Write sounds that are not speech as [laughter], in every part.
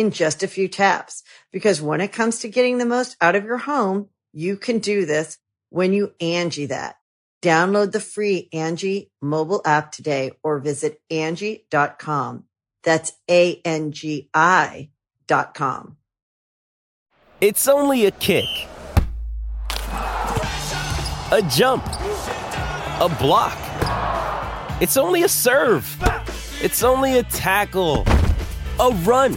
in just a few taps. Because when it comes to getting the most out of your home, you can do this when you Angi that. Download the free Angi mobile app today or visit Angi.com. That's A-N-G-I dot com. It's only a kick. A jump. A block. It's only a serve. It's only a tackle. A run.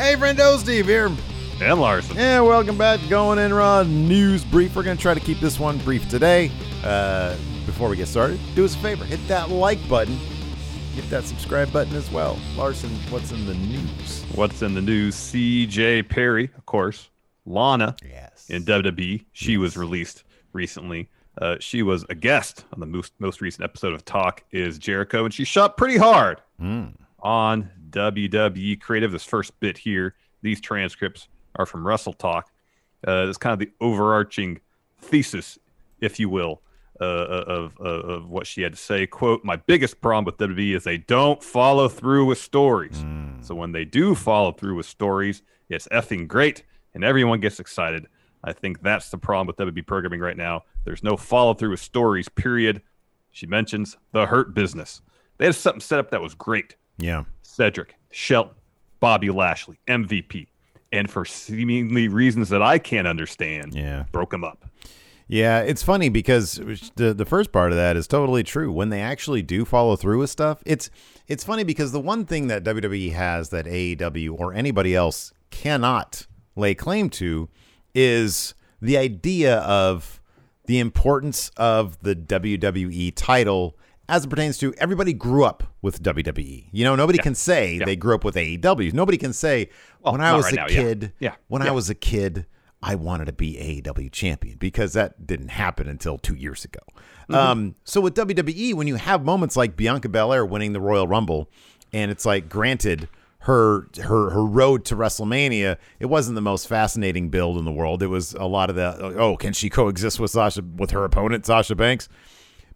Hey, friendo, Steve here. And Larson. Yeah, welcome back to Going In Raw News Brief. We're going to try to keep this one brief today. Uh, before we get started, do us a favor hit that like button, hit that subscribe button as well. Larson, what's in the news? What's in the news? CJ Perry, of course. Lana Yes. in WWE. She was released recently. Uh, she was a guest on the most, most recent episode of Talk is Jericho, and she shot pretty hard Mm. on WWE Creative. This first bit here, these transcripts are from Wrestle Talk. Uh, it's kind of the overarching thesis, if you will, uh, of, of of what she had to say. "Quote: My biggest problem with WWE is they don't follow through with stories. So when they do follow through with stories, it's effing great, and everyone gets excited. I think that's the problem with WWE programming right now. There's no follow through with stories. Period." She mentions the Hurt Business. They had something set up that was great. Yeah. Cedric, Shelton, Bobby Lashley, MVP. And for seemingly reasons that I can't understand, Yeah. broke them up. Yeah, it's funny because the the first part of that is totally true. When they actually do follow through with stuff, it's it's funny because the one thing that WWE has that AEW or anybody else cannot lay claim to is the idea of the importance of the WWE title as it pertains to everybody grew up with WWE. You know, nobody can say they grew up with AEW. Nobody can say Well, when I was right a now, kid, Yeah. when I was a kid, I wanted to be AEW champion because that didn't happen until two years ago. Mm-hmm. Um, so with WWE, when you have moments like Bianca Belair winning the Royal Rumble, and it's like, granted, her her her road to WrestleMania, it wasn't the most fascinating build in the world. It was a lot of the oh, can she coexist with Sasha with her opponent Sasha Banks?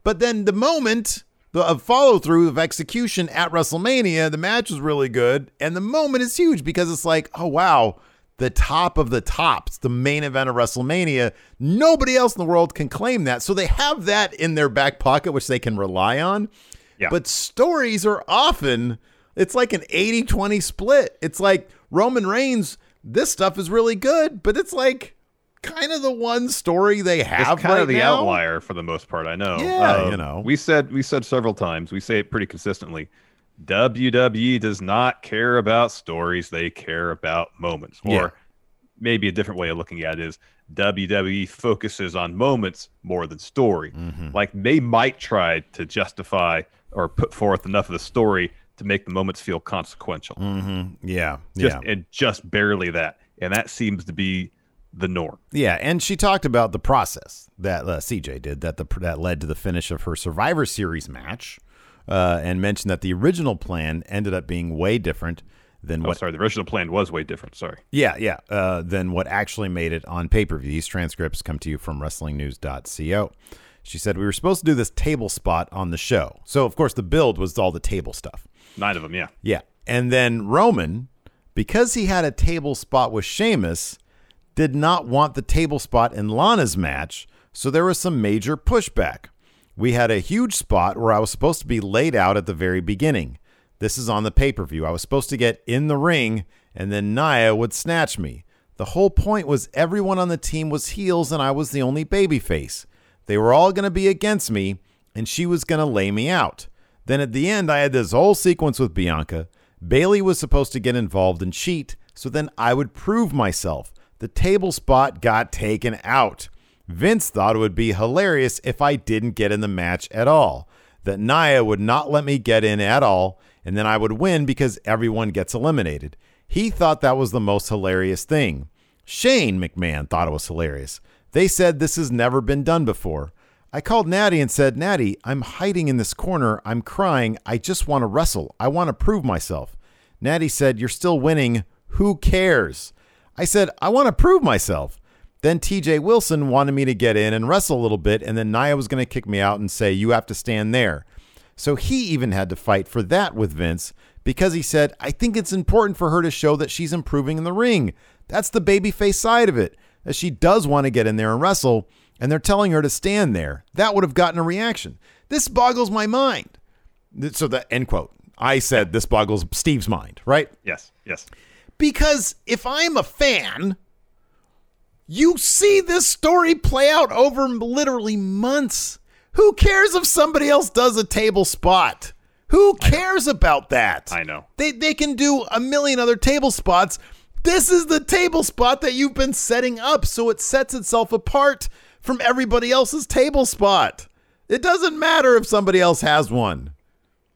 But then the moment of follow through of execution at WrestleMania, the match was really good, and the moment is huge because it's like, oh wow, the top of the tops, the main event of WrestleMania. Nobody else in the world can claim that, so they have that in their back pocket, which they can rely on. Yeah. But stories are often it's like an 80-20 split. It's like Roman Reigns, this stuff is really good, but it's like kind of the one story they have It's kind right of the now. outlier for the most part. I know. Uh, Yeah, you know. We said we said several times. We say it pretty consistently. WWE does not care about stories; they care about moments. Or Yeah. maybe a different way of looking at it is WWE focuses on moments more than story. Mm-hmm. Like they might try to justify or put forth enough of the story to make the moments feel consequential. Mm-hmm. Yeah, Just yeah, and just barely that. And that seems to be the norm. yeah. And she talked about the process that uh, CJ did that the that led to the finish of her Survivor Series match, uh, and mentioned that the original plan ended up being way different than Oh, what sorry, the original plan was way different. Sorry. Yeah, yeah. Uh, than what actually made it on pay per view. These transcripts come to you from WrestlingNews.co. She said we were supposed to do this table spot on the show. So of course the build was all the table stuff. Nine of them, yeah. Yeah, and then Roman, because he had a table spot with Sheamus, did not want the table spot in Lana's match. So there was some major pushback. We had a huge spot where I was supposed to be laid out at the very beginning. This is on the pay per view. I was supposed to get in the ring, and then Nia would snatch me. The whole point was everyone on the team was heels, and I was the only babyface. They were all going to be against me, and she was going to lay me out. Then at the end, I had this whole sequence with Bianca. Bayley was supposed to get involved and cheat, so then I would prove myself. The table spot got taken out. Vince thought it would be hilarious if I didn't get in the match at all. That Nia would not let me get in at all, and then I would win because everyone gets eliminated. He thought that was the most hilarious thing. Shane McMahon thought it was hilarious. They said this has never been done before. I called Natty and said, Natty, I'm hiding in this corner. I'm crying. I just want to wrestle. I want to prove myself. Natty said, You're still winning. Who cares? I said, I want to prove myself. Then TJ Wilson wanted me to get in and wrestle a little bit, and then Nia was going to kick me out and say, You have to stand there. So he even had to fight for that with Vince because he said, I think it's important for her to show that she's improving in the ring. That's the babyface side of it, that she does want to get in there and wrestle, and they're telling her to stand there. That would have gotten a reaction. This boggles my mind. So the end quote. I said this boggles Steve's mind, right? Yes, yes. Because if I'm a fan, you see this story play out over literally months. Who cares if somebody else does a table spot? Who cares about that? I know. They they can do a million other table spots. This is the table spot that you've been setting up, so it sets itself apart from everybody else's table spot. It doesn't matter if somebody else has one.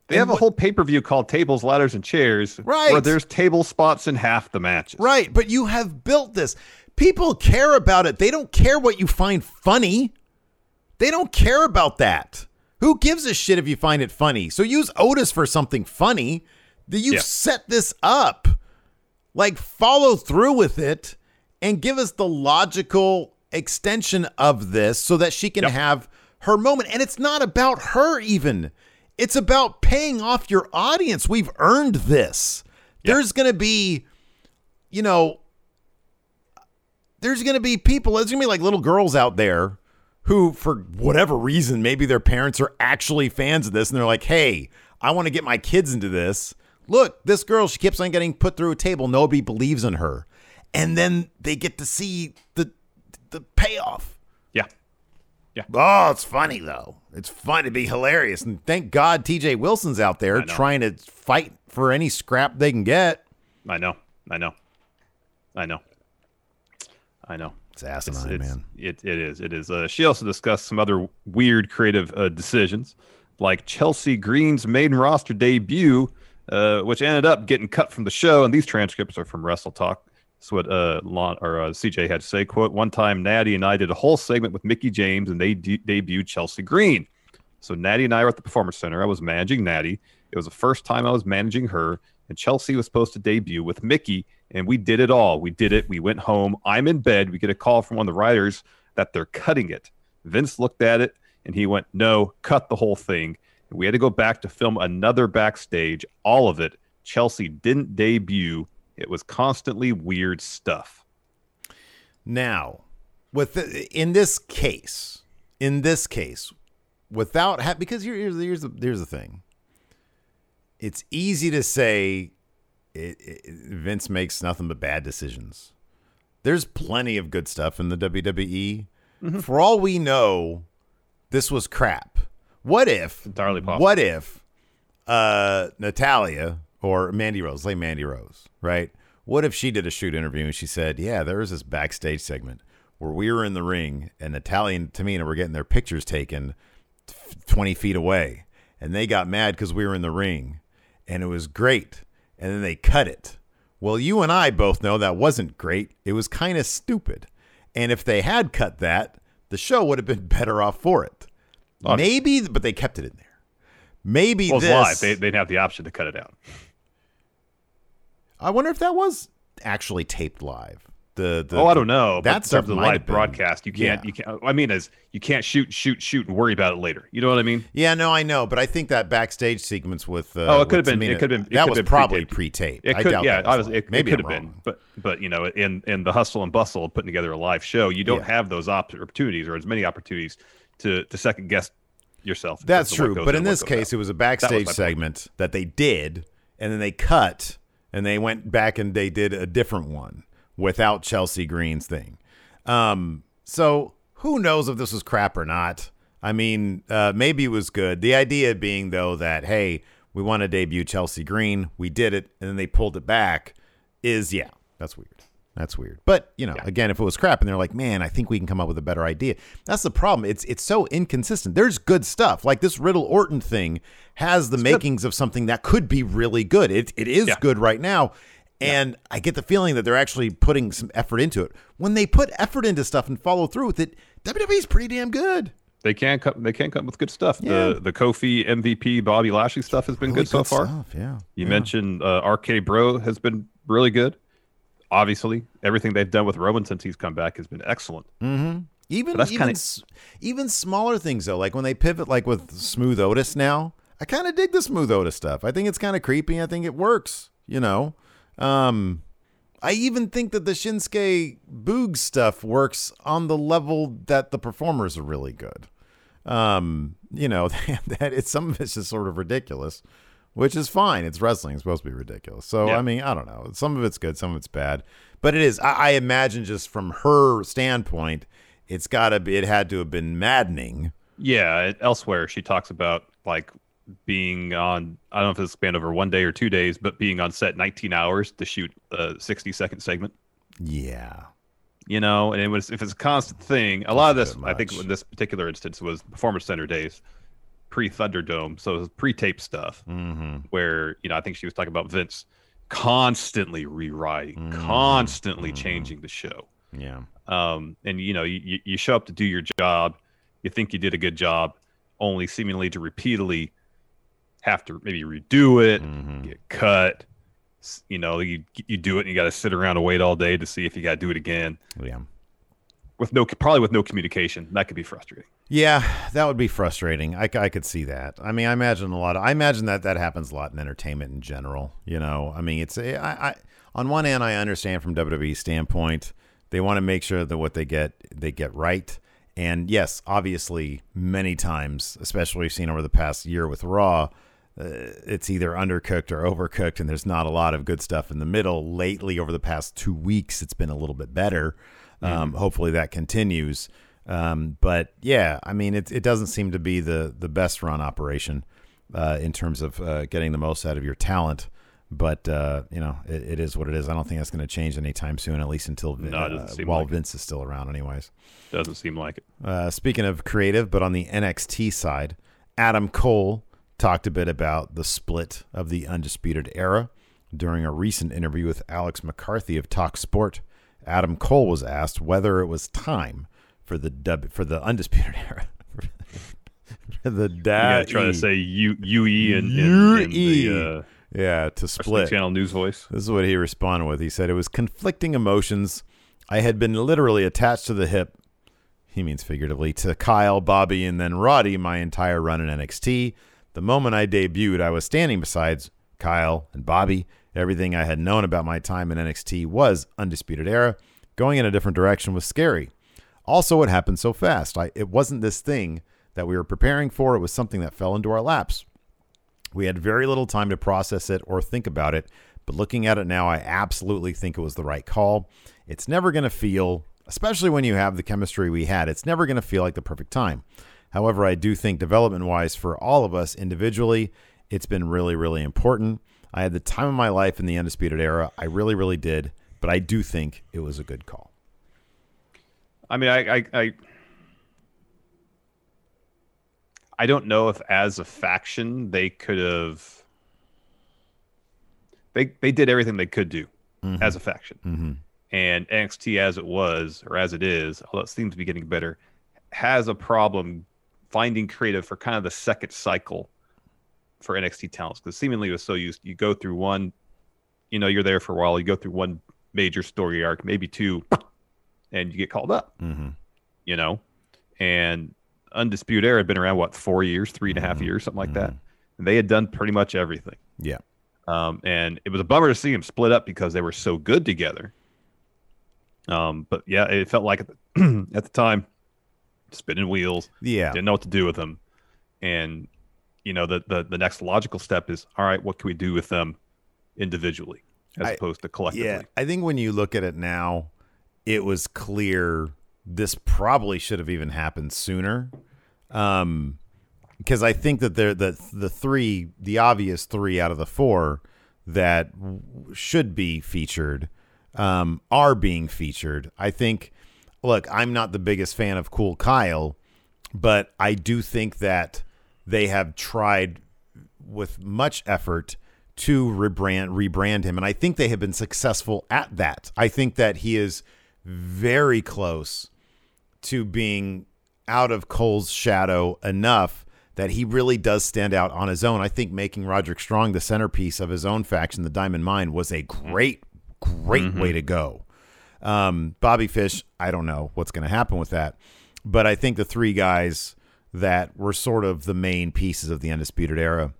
They have a whole pay per view called Tables, Ladders, and Chairs, Right. where there's table spots in half the matches. Right, but you have built this. People care about it. They don't care what you find funny. They don't care about that. Who gives a shit if you find it funny? So use Otis for something funny. That you Yeah. set this up. Like follow through with it and give us the logical extension of this so that she can Yep. have her moment. And it's not about her even. It's about paying off your audience. We've earned this. There's going to be you know, there's going to be people, there's going to be like little girls out there who, for whatever reason, maybe their parents are actually fans of this and they're like, hey, I want to get my kids into this. Look, this girl, she keeps on getting put through a table. Nobody believes in her. And then they get to see the the payoff. Yeah. Oh, it's funny though. It's fun to be hilarious. And thank God TJ Wilson's out there trying to fight for any scrap they can get. I know. I know. I know. I know. It's asinine, It's- man. It, it is. It is. Uh, she also discussed some other weird creative uh, decisions, like Chelsea Green's maiden roster debut, uh, which ended up getting cut from the show. And these transcripts are from Wrestle Talk. That's what uh, Lon, or uh, CJ had to say. "Quote: One time, Natty and I did a whole segment with Mickie James, and they de- debuted Chelsea Green. So Natty and I were at the Performance Center. I was managing Natty. It was the first time I was managing her, and Chelsea was supposed to debut with Mickie, and we did it all. We did it. We went home. I'm in bed. We get a call from one of the writers that they're cutting it. Vince looked at it and he went, "No, cut the whole thing." And we had to go back to film another backstage. All of it. Chelsea didn't debut. It was constantly weird stuff. Now, with the, in this case, in this case, without ha- because here, here's here's the, here's the thing. It's easy to say it, it, Vince makes nothing but bad decisions. There's plenty of good stuff in the WWE. For all we know, this was crap. What if entirely possible. What if uh, Natalya or Mandy Rose, like Mandy Rose, right? What if she did a shoot interview and she said, "Yeah, there was this backstage segment where we were in the ring and Natalya and Tamina were getting their pictures taken 20 feet away, and they got mad because we were in the ring, and it was great. And then they cut it. Well, you and I both know that wasn't great. It was kind of stupid. And if they had cut that, the show would have been [laughs] better off for it. Maybe, but they kept it in there. Maybe Well, this. live. They, they'd have the option to cut it out. I wonder if that was actually taped live. The, the oh, I don't know. That but in stuff terms of might live broadcast, you can't. yeah. You can't. I mean, as you can't shoot, shoot, shoot, and worry about it later. You know what I mean? Yeah, no, I know, but I think that backstage sequence with uh, Oh, it could have been- it could have been- that could was have been probably pre-taped. It I could. doubt Yeah, that was it, maybe it could have been. But but you know, in in the hustle and bustle of putting together a live show, you don't Yeah. have those op- opportunities or as many opportunities to to second guess yourself. That's terms of what true, but in in this case, out. it was a That backstage my point. segment that they did, and then they cut, and they went back and they did a different one without Chelsea Green's thing. Um, so who knows if this was crap or not? I mean, uh, maybe it was good. The idea being though that hey, we want to debut Chelsea Green, we did it, and then they pulled it back. Is yeah, that's weird. That's weird. But you know, again, if it was crap and they're like, man, I think we can come up with a better idea. That's the problem. It's it's so inconsistent. There's good stuff. Like this Riddle Orton thing has the makings of something that could be really good. It it is Yeah. good right now. And I get the feeling that they're actually putting some effort into it. When they put effort into stuff and follow through with it, WWE's pretty damn good. They can come. They can come with good stuff. Yeah. The the Kofi MVP Bobby Lashley stuff has been Really good so far. stuff, yeah. You yeah. mentioned uh, RK Bro has been really good. Obviously, everything they've done with Roman since he's come back has been excellent. Even But that's even kinda- s- even smaller things though, like when they pivot, like with Smooth Otis now. I kind of dig the Smooth Otis stuff. I think it's kind of creepy. I think it works. You know, um, I even think that the Shinsuke Boog stuff works on the level that the performers are really good. Um, you know [laughs] that it's some of it's just sort of ridiculous, which is fine. It's wrestling; it's supposed to be ridiculous. So Yeah. I mean, I don't know. Some of it's good, some of it's bad, but it is. I, I imagine just from her standpoint, it's got to be. It had to have been maddening. Yeah. it- Elsewhere, she talks about like being on. I don't know if it's spanned over one day or two days, but being on set 19 hours to shoot a 60 second segment. Yeah, You know, and it was if it's a constant thing. A lot of this, I think, in this particular instance, was Performance Center days, pre Thunderdome, so it was pre-tape stuff. mm-hmm. where you know I think she was talking about Vince constantly rewriting, Mm-hmm. constantly changing the show. yeah, Um, and you know, you, you- you show up to do your job, you think you did a good job, only seemingly to repeatedly have to maybe redo it, Mm-hmm. get cut. You know, you you do it, and you got to sit around and wait all day to see if you got to do it again yeah. With no probably with no communication. That could be frustrating. Yeah, that would be frustrating. I, I could see that. I mean, I imagine a lot. Of, I imagine that that happens a lot in entertainment in general. You know, I mean, it's I, I on one hand, I understand from wwe standpoint, they want to make sure that what they get they get right. And yes, obviously, many times, especially we've seen over the past year with Raw, uh, it's either undercooked or overcooked, and there's not a lot of good stuff in the middle. Lately, over the past two weeks, it's been a little bit better. Um, hopefully, that continues. Um, but yeah, I mean, it, it doesn't seem to be the the best run operation uh, in terms of uh, getting the most out of your talent. But uh, you know, it, it is what it is. I don't think that's going to change anytime soon, at least until No, uh, while like. Vince is still around, anyways. Doesn't seem like it. Uh, speaking of creative, but on the NXT side, Adam Cole talked a bit about the split of the Undisputed Era during a recent interview with Alex McCarthy of Talk Sport. Adam Cole was asked whether it was time for the dub, for the Undisputed [laughs] Era. for the dad gotta try to say U UE and, and, the UE. uh, yeah to split. Channel news voice. This is what he responded with. He said, It was conflicting emotions. I had been literally attached to the hip, he means figuratively, to Kyle, Bobby, and then Roddy my entire run in NXT. The moment I debuted, I was standing beside Kyle and Bobby. Everything I had known about my time in NXT was Undisputed Era. Going in a different direction was scary. Also, it happened so fast. I, it wasn't this thing that we were preparing for, it was something that fell into our laps. We had very little time to process it or think about it, but looking at it now, I absolutely think it was the right call. It's never going to feel, especially when you have the chemistry we had, it's never going to feel like the perfect time. However, I do think development wise for all of us individually, it's been really, really important. I had the time of my life in the Undisputed Era. I really, really did, but I do think it was a good call. I mean, I, I, I, I don't know if as a faction they could have they they did everything they could do as a faction. Mm-hmm. And NXT as it was or as it is, although it seems to be getting better, has a problem finding creative for kind of the second cycle for NXT talents because seemingly it was so used. You go through one, you know, you're there for a while. You go through one major story arc, maybe two, and you get called up. Mm-hmm. You know, and Undisputed Era had been around what four years, three and a half Mm-hmm. years, something like that. And they had done pretty much everything. Yeah. Um, and it was a bummer to see them split up because they were so good together. Um, but yeah, it felt like at the, [clears throat] at the time, spinning wheels, Yeah. didn't know what to do with them. And you know, the, the the next logical step is all right, what can we do with them individually as I- opposed to collectively? Yeah, I think when you look at it now, it was clear this probably should have even happened sooner. Um, because I think that they're the the three, the obvious three out of the four that should be featured, um, are being featured. I think. Look, I'm not the biggest fan of Cool Kyle, but I do think that they have tried with much effort to rebrand rebrand him and I think they have been successful at that. I think that he is very close to being out of Cole's shadow enough that he really does stand out on his own. I think making Roderick Strong the centerpiece of his own faction, the Diamond Mine, was a great, great way to go. Um, Bobby Fish, I don't know what's going to happen with that, but I think the three guys that were sort of the main pieces of the Undisputed Era,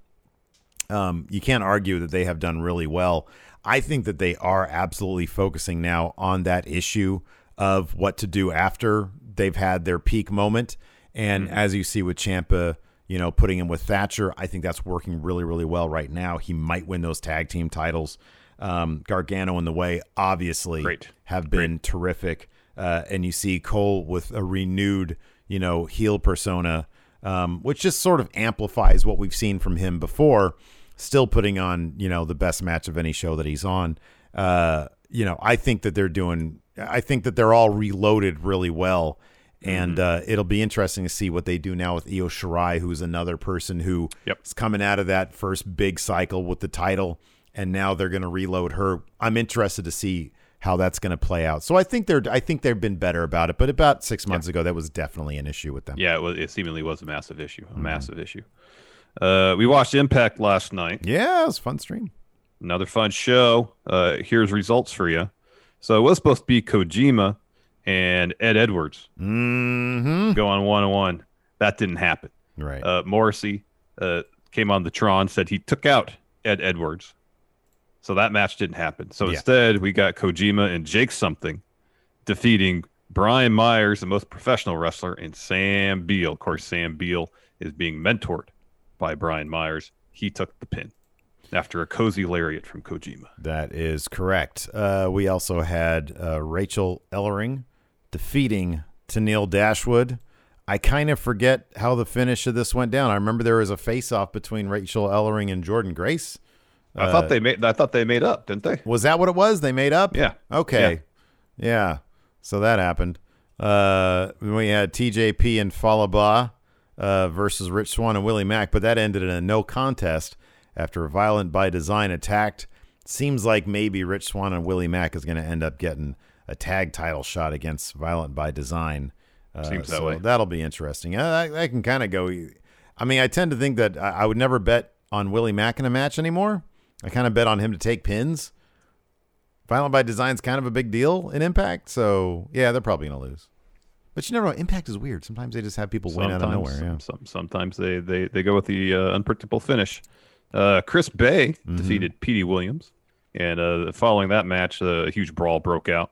um, you can't argue that they have done really well. I think that they are absolutely focusing now on that issue of what to do after they've had their peak moment. And as you see with Ciampa, you know, putting him with Thatcher, I think that's working really, really well right now. He might win those tag team titles. Um, Gargano in the way, obviously, Great. have been terrific. Uh, and you see Cole with a renewed, you know, heel persona, um, which just sort of amplifies what we've seen from him before. Still putting on, you know, the best match of any show that he's on. Uh, you know, I think that they're doing. I think that they're all reloaded really well, and uh, it'll be interesting to see what they do now with Io Shirai, who's another person who Yep. is coming out of that first big cycle with the title, and now they're going to reload her. I'm interested to see how that's going to play out. So I think they're I think they've been better about it, but about six months ago, that was definitely an issue with them. Yeah, it, was, it seemingly was a massive issue. Mm-hmm. A massive issue. Uh, we watched Impact last night. Yeah, it was a fun stream. Another fun show. Uh, here's results for you. So it was supposed to be Kojima and Ed Edwards Mm-hmm. going one on one. That didn't happen. Right. Uh, Morrissey uh, came on the Tron, said he took out Ed Edwards. So that match didn't happen. So Yeah. instead, we got Kojima and Jake something defeating Brian Myers, the most professional wrestler, and Sam Beale. Of course, Sam Beale is being mentored by Brian Myers. He took the pin after a cozy lariat from Kojima. That is correct. Uh, we also had uh, Rachel Ellering defeating Tenille Dashwood. I kind of forget how the finish of this went down. I remember there was a face-off between Rachel Ellering and Jordynne Grace. I Uh, thought they made. I thought they made up, didn't they? Was that what it was? They made up? Yeah. Okay. Yeah. So that happened. Uh, we had TJP and Fallah Bahh uh, versus Rich Swann and Willie Mack, but that ended in a no contest after a Violent by Design attacked. Seems like maybe Rich Swann and Willie Mack is going to end up getting a tag title shot against Violent by Design. Uh, Seems that so way. That'll be interesting. I, I, I can kind of go. I mean, I tend to think that I, I would never bet on Willie Mack in a match anymore. I kind of bet on him to take pins. Violent by Design's kind of a big deal in Impact, so yeah, they're probably gonna lose. But you never know. Impact is weird. Sometimes they just have people win out of nowhere. Yeah. some, sometimes they, they, they go with the uh, unpredictable finish. Uh, Chris Bey Mm-hmm. defeated Petey Williams, and uh, following that match, uh, a huge brawl broke out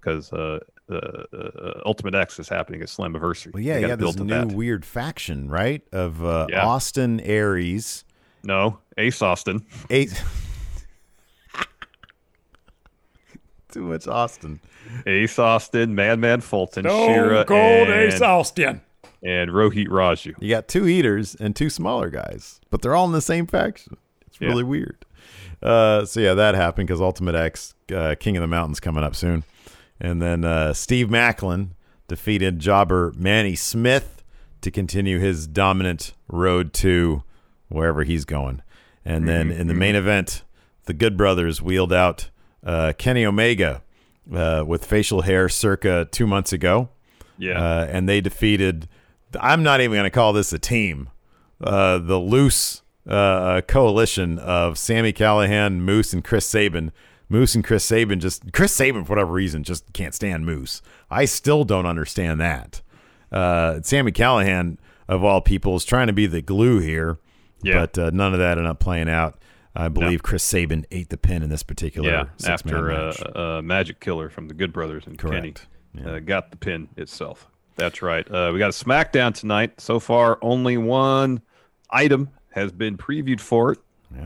because uh, uh, uh, Ultimate X is happening at Slammiversary. Well, yeah, yeah. This new that. weird faction, right? Of uh, Yeah. Austin Aries. No, Ace Austin. Ace. [laughs] Too much Austin. Ace Austin, Madman Fulton, Shera, and, Gold Ace Austin. and Rohit Raju. You got two eaters and two smaller guys, but they're all in the same faction. It's Yeah. really weird. Uh, so yeah, that happened because Ultimate X, uh, King of the Mountains, coming up soon, and then uh, Steve Maclin defeated jobber Manny Smith to continue his dominant road to wherever he's going. And then in the main event, the Good Brothers wheeled out uh, Kenny Omega uh, with facial hair circa two months ago. Yeah. Uh, and they defeated, I'm not even going to call this a team, uh, the loose uh, coalition of Sami Callihan, Moose, and Chris Sabin. Moose and Chris Sabin just, Chris Sabin, for whatever reason, just can't stand Moose. I still don't understand that. Uh, Sami Callihan, of all people, is trying to be the glue here, Yeah. but uh, none of that ended up playing out. I believe Chris Sabin ate the pin in this particular yeah. After uh, match. uh, Magic Killer from the Good Brothers and Kenny Yeah. uh, got the pin itself. That's right. Uh, we got a SmackDown tonight. So far, only one item has been previewed for it.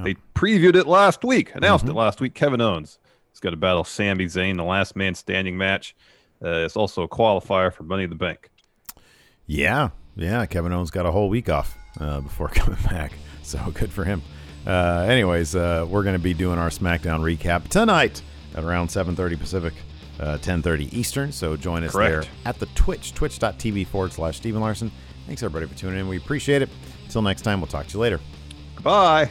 They previewed it last week, announced Mm-hmm. it last week. Kevin Owens is going to battle Sami Zayn, the last man standing match. Uh, it's also a qualifier for Money in the Bank. Yeah, yeah. Kevin Owens got a whole week off uh, before [laughs] coming back, so good for him. Uh, anyways, uh, we're going to be doing our SmackDown recap tonight at around 7:30 Pacific, uh, 10:30 Eastern. So join us Correct. there at the Twitch, twitch.tv forward slash Stephen Larson. Thanks everybody for tuning in. We appreciate it. Until next time, we'll talk to you later. Bye.